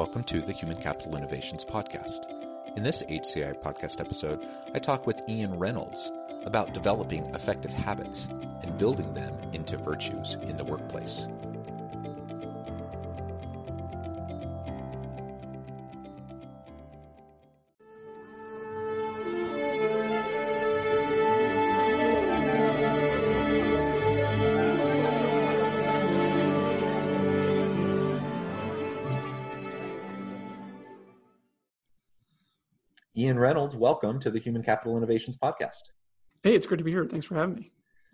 Welcome to the Human Capital Innovations Podcast. In this HCI podcast episode, I talk with Ian Reynolds about developing effective habits and building them into virtues in the workplace. Ian Reynolds, welcome to the Human Capital Innovations Podcast. Hey, it's great to be here. Thanks for having me.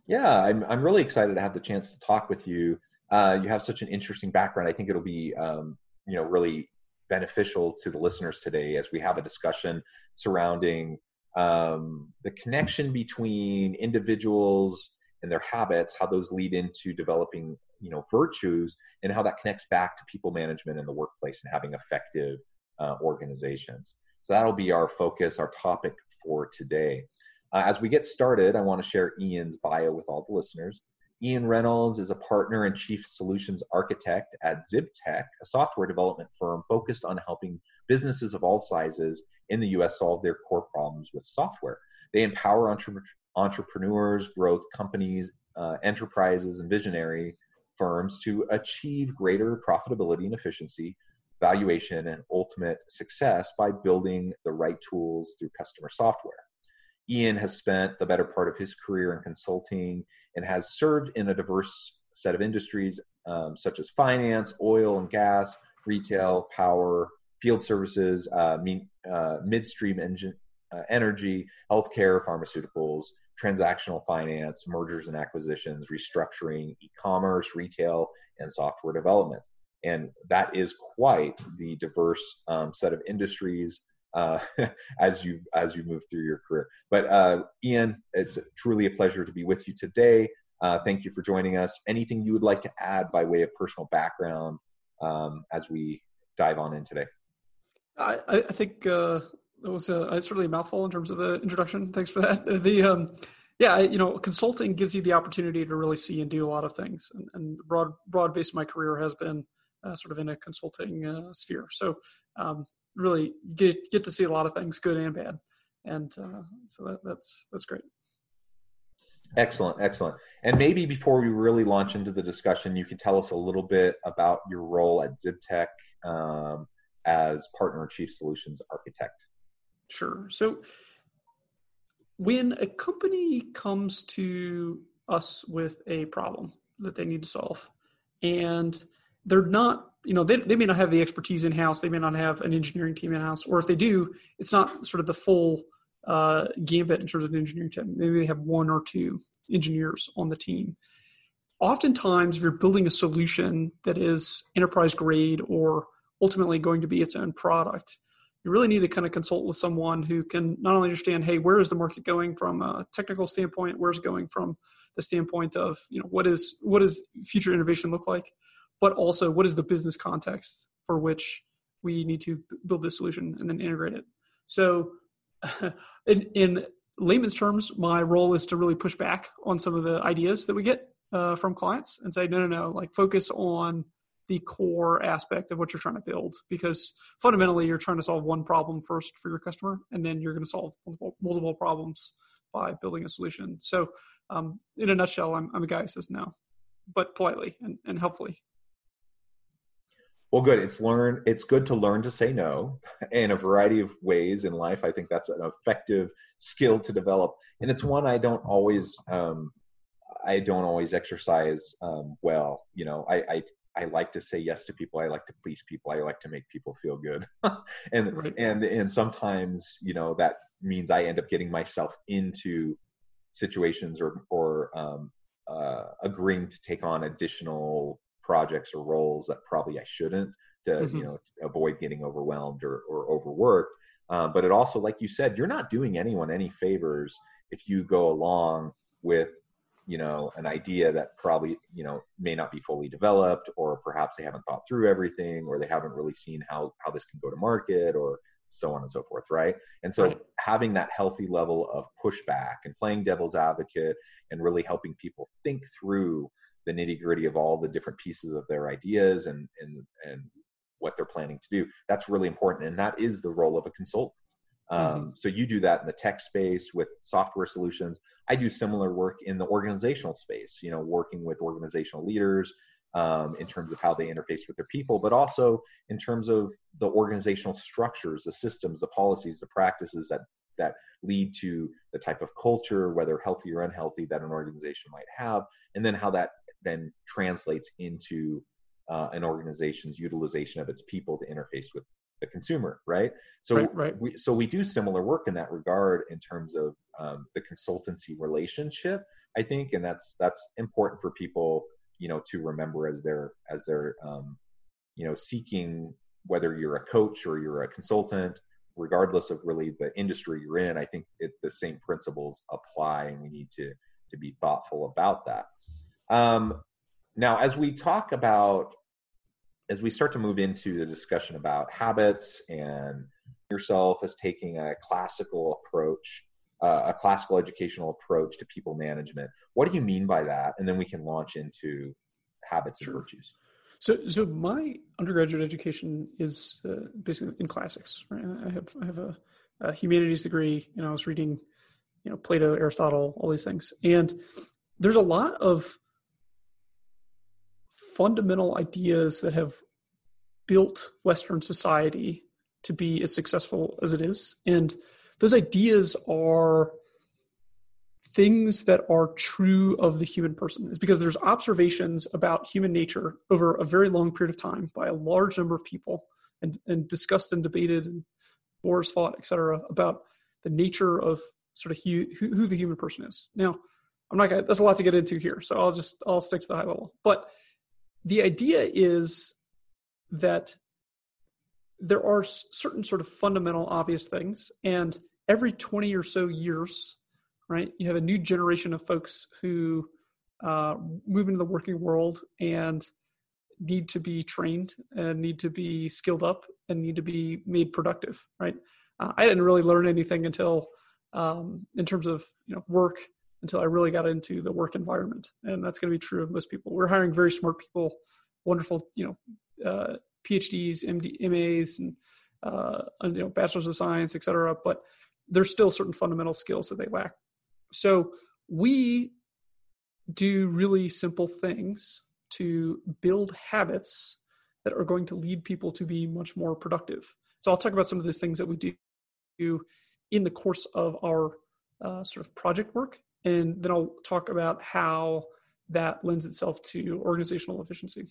Yeah, I'm, I'm really excited to have the chance to talk with you. Uh, you have such an interesting background. I think it'll be, um, you know, really beneficial to the listeners today as we have a discussion surrounding um, the connection between individuals and their habits, how those lead into developing, you know, virtues, and how that connects back to people management in the workplace and having effective uh, organizations. So that'll be our focus, our topic for today. Uh, as we get started, I want to share Ian's bio with all the listeners. Ian Reynolds is a partner and chief solutions architect at Zibtek, a software development firm focused on helping businesses of all sizes in the US solve their core problems with software. They empower entre- entrepreneurs, growth companies, uh, enterprises, and visionary firms to achieve greater profitability and efficiency valuation and ultimate success by building the right tools through customer software. Ian has spent the better part of his career in consulting and has served in a diverse set of industries um, such as finance, oil and gas, retail, power, field services, uh, mean, uh, midstream engine, uh, energy, healthcare, pharmaceuticals, transactional finance, mergers and acquisitions, restructuring, e commerce, retail, and software development and that is quite the diverse um, set of industries uh, as you as you move through your career. But uh, Ian, it's truly a pleasure to be with you today. Uh, thank you for joining us. Anything you would like to add by way of personal background um, as we dive on in today? I, I think uh, it was a, it's really a mouthful in terms of the introduction. Thanks for that. The um, yeah, you know, consulting gives you the opportunity to really see and do a lot of things, and, and broad broad base of my career has been sort of in a consulting uh, sphere. So um, really get get to see a lot of things, good and bad, and uh, so that, that's that's great. Excellent, excellent. And maybe before we really launch into the discussion, you can tell us a little bit about your role at Zibtek um, as partner chief solutions architect. Sure. So when a company comes to us with a problem that they need to solve, and they're not you know they, they may not have the expertise in house they may not have an engineering team in house or if they do it's not sort of the full uh, gambit in terms of engineering team. Maybe they have one or two engineers on the team. Oftentimes if you're building a solution that is enterprise grade or ultimately going to be its own product you really need to kind of consult with someone who can not only understand hey where is the market going from a technical standpoint where's it going from the standpoint of you know what is what does future innovation look like but also what is the business context for which we need to build this solution and then integrate it. So, in, in layman's terms, my role is to really push back on some of the ideas that we get uh, from clients and say, no, no, no, like focus on the core aspect of what you're trying to build because fundamentally you're trying to solve one problem first for your customer and then you're going to solve multiple, multiple problems by building a solution. So, um, in a nutshell, I'm, I'm the guy who says no, but politely and, and helpfully. Well, good. It's learn. It's good to learn to say no in a variety of ways in life. I think that's an effective skill to develop, and it's one I don't always. Um, I don't always exercise um, well. You know, I, I I like to say yes to people. I like to please people. I like to make people feel good, and right. and and sometimes you know that means I end up getting myself into situations or or um, uh, agreeing to take on additional projects or roles that probably I shouldn't to mm-hmm. you know avoid getting overwhelmed or, or overworked. Um, but it also, like you said, you're not doing anyone any favors if you go along with you know an idea that probably you know may not be fully developed or perhaps they haven't thought through everything or they haven't really seen how how this can go to market or so on and so forth right and so right. having that healthy level of pushback and playing devil's advocate and really helping people think through the nitty gritty of all the different pieces of their ideas and and and what they're planning to do that's really important and that is the role of a consultant um, mm-hmm. So you do that in the tech space with software solutions. I do similar work in the organizational space. You know, working with organizational leaders um, in terms of how they interface with their people, but also in terms of the organizational structures, the systems, the policies, the practices that that lead to the type of culture, whether healthy or unhealthy, that an organization might have, and then how that then translates into uh, an organization's utilization of its people to interface with the consumer, right? So right, right. we so we do similar work in that regard in terms of um, the consultancy relationship, I think, and that's that's important for people, you know, to remember as they're as they're um, you know seeking whether you're a coach or you're a consultant, regardless of really the industry you're in. I think it, the same principles apply, and we need to to be thoughtful about that. Um, now, as we talk about as we start to move into the discussion about habits and yourself as taking a classical approach, uh, a classical educational approach to people management, what do you mean by that? And then we can launch into habits sure. and virtues. So, so my undergraduate education is uh, basically in classics. Right? I have I have a, a humanities degree. and I was reading, you know, Plato, Aristotle, all these things, and there's a lot of fundamental ideas that have built Western society to be as successful as it is. And those ideas are things that are true of the human person is because there's observations about human nature over a very long period of time by a large number of people and, and discussed and debated and wars fought, etc., about the nature of sort of who, who the human person is. Now, I'm not gonna, that's a lot to get into here, so I'll just, I'll stick to the high level. But the idea is that there are certain sort of fundamental obvious things and every 20 or so years right you have a new generation of folks who uh, move into the working world and need to be trained and need to be skilled up and need to be made productive right? Uh, i didn't really learn anything until um, in terms of you know work until I really got into the work environment. And that's going to be true of most people. We're hiring very smart people, wonderful, you know, uh, PhDs, MD, MAs, and, uh, and, you know, bachelors of science, et cetera. But there's still certain fundamental skills that they lack. So we do really simple things to build habits that are going to lead people to be much more productive. So I'll talk about some of these things that we do in the course of our uh, sort of project work and then I'll talk about how that lends itself to organizational efficiency.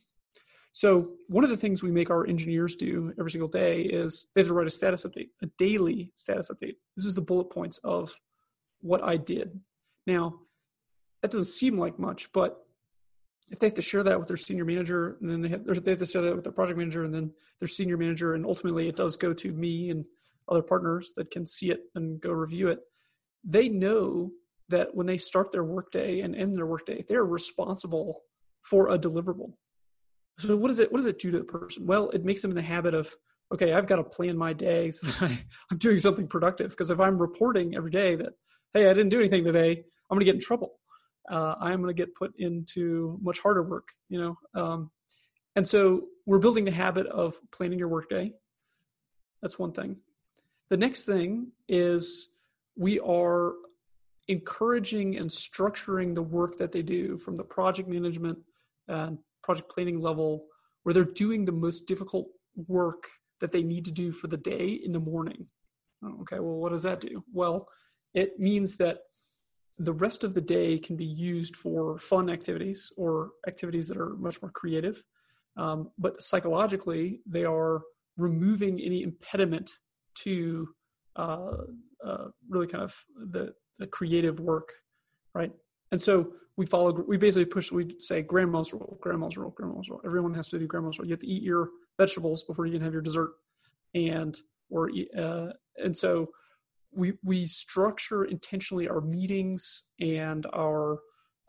So, one of the things we make our engineers do every single day is they have to write a status update, a daily status update. This is the bullet points of what I did. Now, that doesn't seem like much, but if they have to share that with their senior manager, and then they have, they have to share that with their project manager, and then their senior manager, and ultimately it does go to me and other partners that can see it and go review it, they know that when they start their workday and end their workday, they're responsible for a deliverable. So what does it what does it do to the person? Well, it makes them in the habit of okay, I've got to plan my day so that I, I'm doing something productive. Because if I'm reporting every day that hey, I didn't do anything today, I'm going to get in trouble. Uh, I'm going to get put into much harder work. You know, um, and so we're building the habit of planning your workday. That's one thing. The next thing is we are encouraging and structuring the work that they do from the project management and project planning level where they're doing the most difficult work that they need to do for the day in the morning. Oh, okay, well, what does that do? Well, it means that the rest of the day can be used for fun activities or activities that are much more creative. Um, but psychologically, they are removing any impediment to uh, uh, really kind of the the creative work, right? and so we follow. We basically push. We say grandma's rule, grandma's rule, grandma's rule. Everyone has to do grandma's rule. You have to eat your vegetables before you can have your dessert, and or uh, and so we we structure intentionally our meetings and our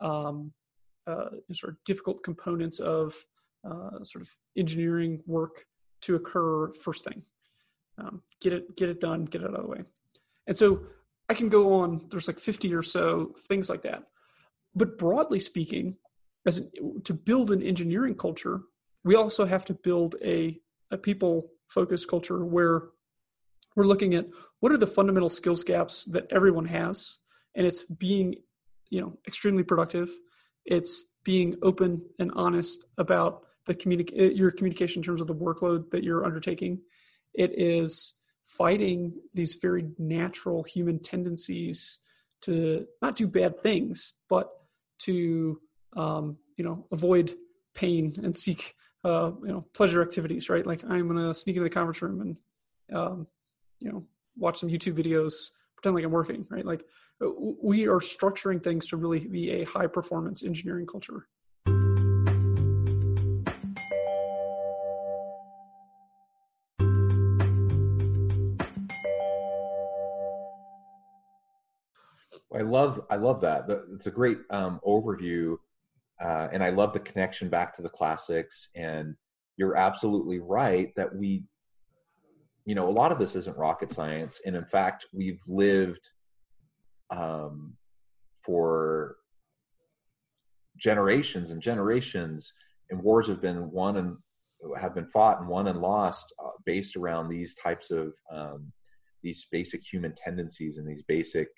um, uh, sort of difficult components of uh, sort of engineering work to occur first thing. Um, get it get it done, get it out of the way. And so I can go on. There's like 50 or so things like that. But broadly speaking, as an, to build an engineering culture, we also have to build a, a people focused culture where we're looking at what are the fundamental skills gaps that everyone has, and it's being, you know, extremely productive. It's being open and honest about the communic- your communication in terms of the workload that you're undertaking. It is fighting these very natural human tendencies to not do bad things, but to um, you know avoid pain and seek uh, you know pleasure activities. Right? Like I'm gonna sneak into the conference room and um, you know watch some YouTube videos, pretend like I'm working. Right? Like we are structuring things to really be a high performance engineering culture. I love I love that. It's a great um, overview, uh, and I love the connection back to the classics. And you're absolutely right that we, you know, a lot of this isn't rocket science, and in fact, we've lived um, for generations and generations, and wars have been won and have been fought and won and lost uh, based around these types of um, these basic human tendencies and these basic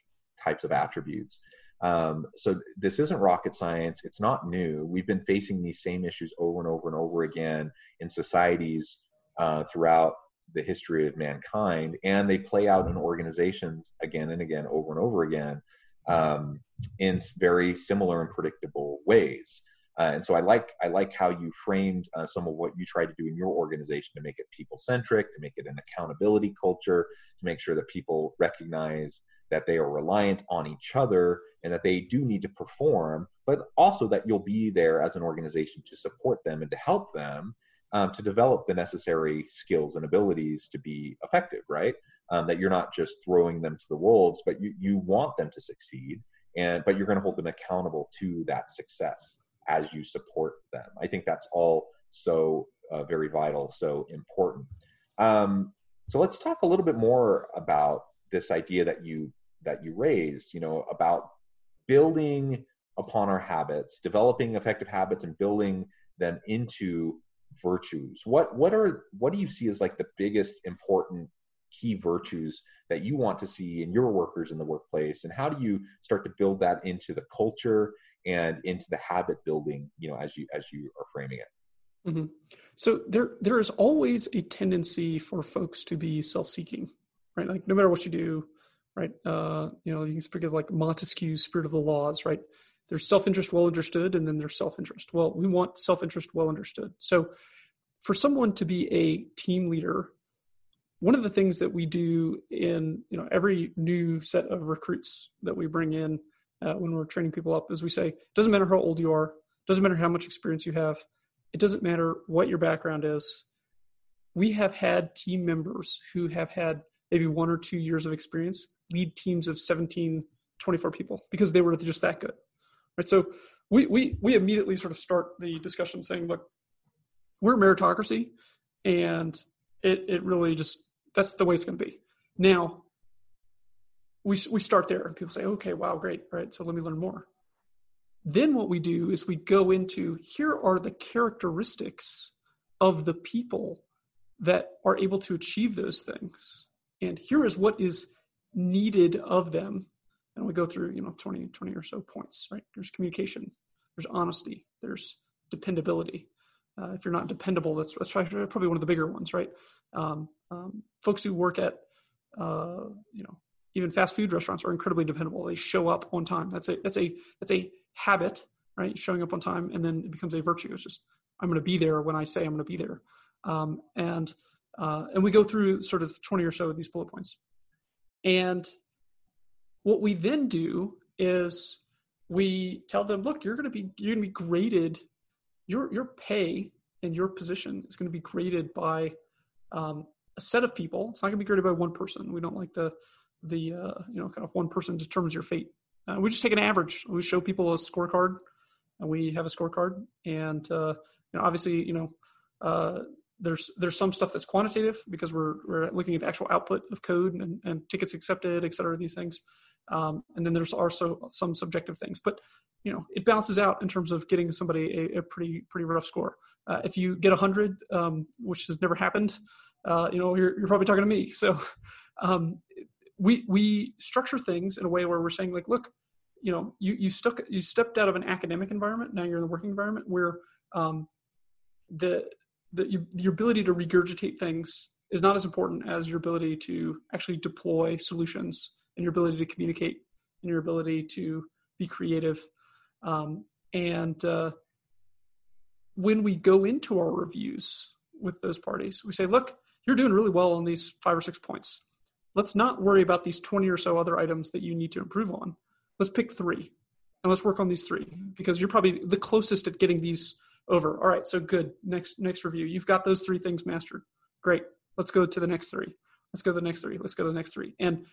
types of attributes. Um, so this isn't rocket science. It's not new. We've been facing these same issues over and over and over again in societies uh, throughout the history of mankind, and they play out in organizations again and again, over and over again, um, in very similar and predictable ways. Uh, and so I like I like how you framed uh, some of what you try to do in your organization to make it people centric, to make it an accountability culture, to make sure that people recognize that they are reliant on each other and that they do need to perform, but also that you'll be there as an organization to support them and to help them um, to develop the necessary skills and abilities to be effective, right? Um, that you're not just throwing them to the wolves, but you, you want them to succeed, and but you're going to hold them accountable to that success as you support them. I think that's all so uh, very vital, so important. Um, so let's talk a little bit more about this idea that you that you raised, you know, about building upon our habits, developing effective habits and building them into virtues. What what are what do you see as like the biggest important key virtues that you want to see in your workers in the workplace and how do you start to build that into the culture and into the habit building, you know, as you as you are framing it? Mm-hmm. So there there is always a tendency for folks to be self-seeking, right? Like no matter what you do, right? Uh, you know, you can speak of like Montesquieu's spirit of the laws, right? There's self-interest well understood, and then there's self-interest. Well, we want self-interest well understood. So, for someone to be a team leader, one of the things that we do in you know every new set of recruits that we bring in uh, when we're training people up is we say, doesn't matter how old you are, doesn't matter how much experience you have, it doesn't matter what your background is. We have had team members who have had maybe one or two years of experience lead teams of 17 24 people because they were just that good right? So we we we immediately sort of start the discussion saying look we're meritocracy and it it really just that's the way it's going to be. Now we we start there and people say okay wow great right? So let me learn more. Then what we do is we go into here are the characteristics of the people that are able to achieve those things. And here is what is needed of them. And we go through you know 20 20 or so points right? There's communication there's honesty there's dependability. Uh, if you're not dependable that's, that's probably one of the bigger ones right? Um, um, folks who work at uh, you know even fast food restaurants are incredibly dependable. They show up on time. That's a that's a that's a habit right? Showing up on time and then it becomes a virtue. It's just i'm going to be there when i say i'm going to be there. Um, and uh, and we go through sort of 20 or so of these bullet points and what we then do is we tell them, look, you're going to be you're going to be graded. Your your pay and your position is going to be graded by um, a set of people. It's not going to be graded by one person. We don't like the the uh, you know kind of one person determines your fate. Uh, we just take an average. We show people a scorecard, and we have a scorecard. And uh, you know, obviously, you know, uh, there's there's some stuff that's quantitative because we're we're looking at actual output of code and, and tickets accepted, et cetera, these things. Um, and then there's also some subjective things, but you know it balances out in terms of getting somebody a, a pretty pretty rough score. Uh, if you get 100, um, which has never happened, uh, you know you're, you're probably talking to me. So um, we we structure things in a way where we're saying like, look, you know, you you stuck you stepped out of an academic environment. Now you're in the working environment where um, the the your, your ability to regurgitate things is not as important as your ability to actually deploy solutions and your ability to communicate and your ability to be creative. Um, and uh, when we go into our reviews with those parties, we say, look, you're doing really well on these five or six points. Let's not worry about these 20 or so other items that you need to improve on. Let's pick three and let's work on these three because you're probably the closest at getting these over. All right, so good. Next next review. You've got those three things mastered. Great. Let's go to the next three. Let's go to the next three. Let's go to the next three. And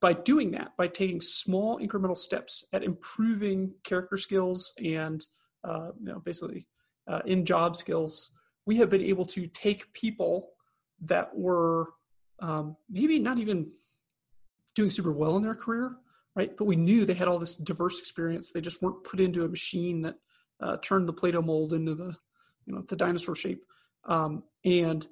by doing that, by taking small incremental steps at improving character skills and uh, you know basically uh, in job skills, we have been able to take people that were um, maybe not even doing super well in their career, right? But we knew they had all this diverse experience. They just weren't put into a machine that uh, turned the Play-Doh mold into the you know the dinosaur shape. Um, and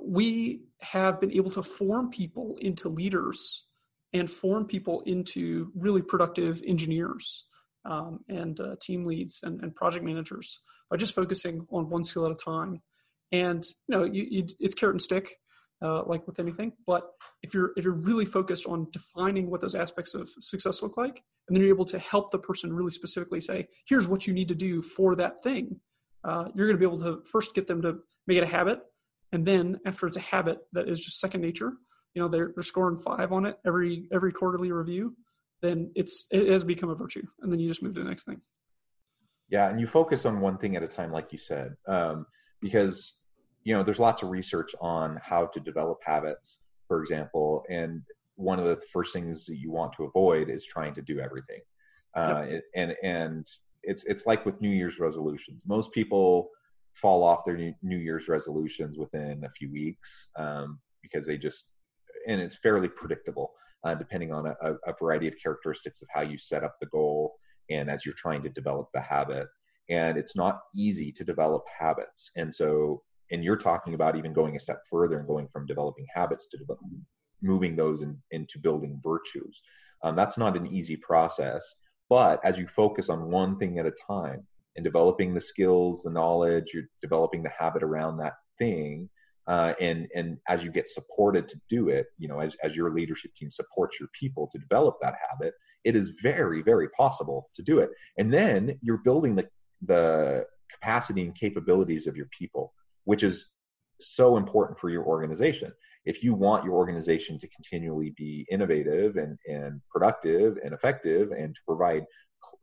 we have been able to form people into leaders and form people into really productive engineers um, and uh, team leads and, and, project managers by just focusing on one skill at a time. And you know, you, you, it's carrot and stick, uh, like with anything. But if you're if you're really focused on defining what those aspects of success look like, and then you're able to help the person really specifically say, "Here's what you need to do for that thing," uh, you're going to be able to first get them to make it a habit, and then after it's a habit that is just second nature, you know they're, they're scoring five on it every every quarterly review then it's it has become a virtue. And then you just move to the next thing. Yeah and you focus on one thing at a time like you said um, because you know there's lots of research on how to develop habits for example and one of the first things that you want to avoid is trying to do everything. Uh, yep. and and it's it's like with new year's resolutions. Most people fall off their new year's resolutions within a few weeks um, because they just and it's fairly predictable uh, depending on a, a, variety of characteristics of how you set up the goal and as you're trying to develop the habit. And it's not easy to develop habits. And so and you're talking about even going a step further and going from developing habits to develop, moving those in, into building virtues. Um, that's not an easy process but as you focus on one thing at a time and developing the skills the knowledge you're developing the habit around that thing uh, and and as you get supported to do it you know as, as your leadership team supports your people to develop that habit it is very very possible to do it. And then you're building the the capacity and capabilities of your people which is so important for your organization. If you want your organization to continually be innovative and, and productive and effective and to provide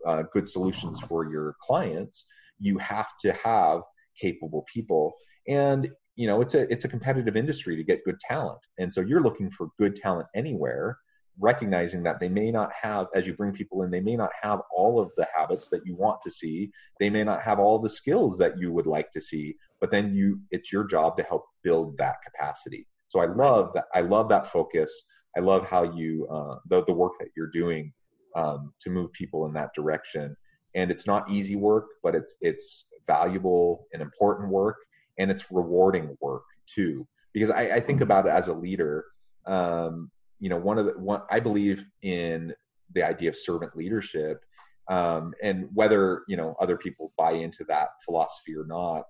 uh, good solutions for your clients you have to have capable people. And you know it's a it's a competitive industry to get good talent. And so you're looking for good talent anywhere recognizing that they may not have as you bring people in they may not have all of the habits that you want to see. They may not have all the skills that you would like to see but then you it's your job to help build that capacity so i love that i love that focus i love how you uh, the, the work that you're doing um, to move people in that direction and it's not easy work but it's it's valuable and important work and it's rewarding work too. Because I, I think about it as a leader. Um, you know, one of the one I believe in the idea of servant leadership, um, and whether you know other people buy into that philosophy or not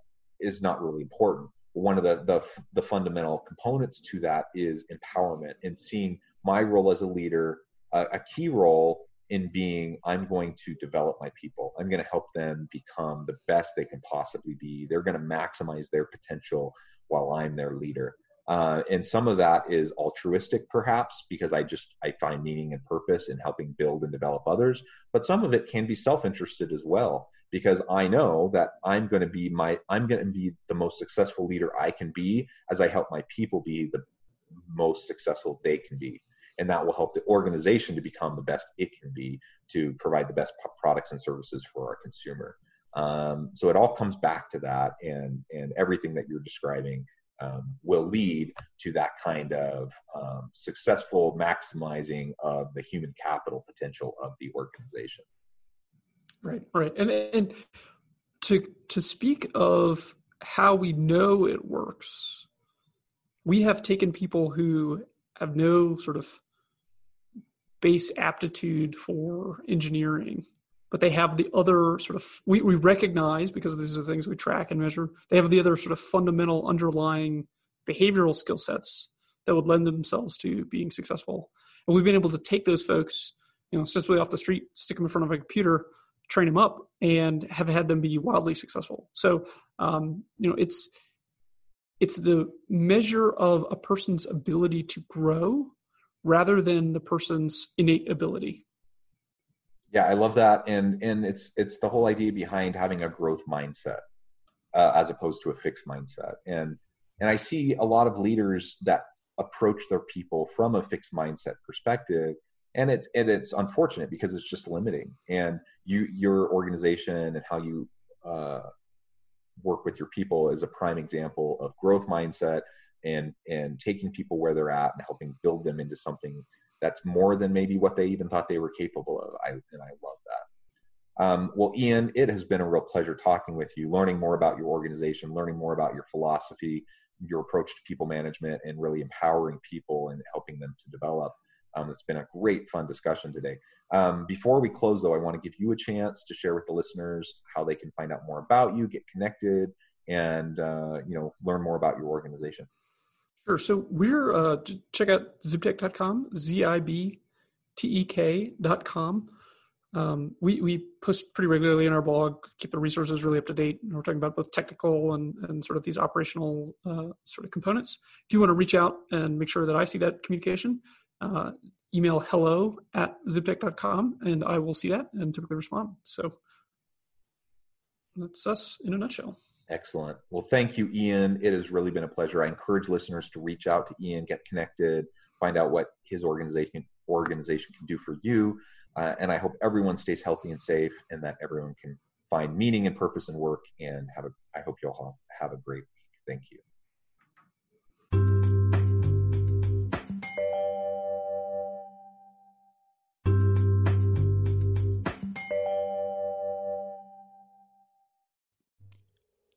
is not really important. One of the the, the fundamental components to that is empowerment and seeing my role as a leader, uh, a key role in being i'm going to develop my people i'm going to help them become the best they can possibly be they're going to maximize their potential while i'm their leader Uh, and some of that is altruistic, perhaps, because I just I find meaning and purpose in helping build and develop others. But some of it can be self-interested as well, because I know that I'm going to be my I'm going to be the most successful leader I can be as I help my people be the most successful they can be, and that will help the organization to become the best it can be to provide the best products and services for our consumer. Um, so it all comes back to that, and and everything that you're describing um, will lead to that kind of um, successful maximizing of the human capital potential of the organization. Right, right, and and to to speak of how we know it works, we have taken people who have no sort of base aptitude for engineering but they have the other sort of we, we recognize because these are things we track and measure they have the other sort of fundamental underlying behavioral skill sets that would lend themselves to being successful. And we've been able to take those folks you know simply off the street stick them in front of a computer train them up and have had them be wildly successful. So um, you know it's it's the measure of a person's ability to grow rather than the person's innate ability. Yeah, I love that, and and it's it's the whole idea behind having a growth mindset uh, as opposed to a fixed mindset, and and I see a lot of leaders that approach their people from a fixed mindset perspective, and it's and it's unfortunate because it's just limiting, and you your organization and how you uh, work with your people is a prime example of growth mindset and and taking people where they're at and helping build them into something that's more than maybe what they even thought they were capable of. I, and I love that. Um, well, Ian, it has been a real pleasure talking with you, learning more about your organization, learning more about your philosophy, your approach to people management, and really empowering people and helping them to develop. Um, it's been a great, fun discussion today. Um, before we close, though, I want to give you a chance to share with the listeners how they can find out more about you, get connected, and uh, you know learn more about your organization. Sure. So we're uh, check out zibtek.com, z i b t e k.com. Um, we we post pretty regularly in our blog, keep the resources really up to date. And We're talking about both technical and, and sort of these operational uh, sort of components. If you want to reach out and make sure that I see that communication, uh, email hello at zibtek.com and I will see that and typically respond. So that's us in a nutshell. Excellent. Well, thank you, Ian. It has really been a pleasure. I encourage listeners to reach out to Ian, get connected, find out what his organization organization can do for you. Uh, and I hope everyone stays healthy and safe, and that everyone can find meaning and purpose in work. And have a. I hope you all have a great week. Thank you.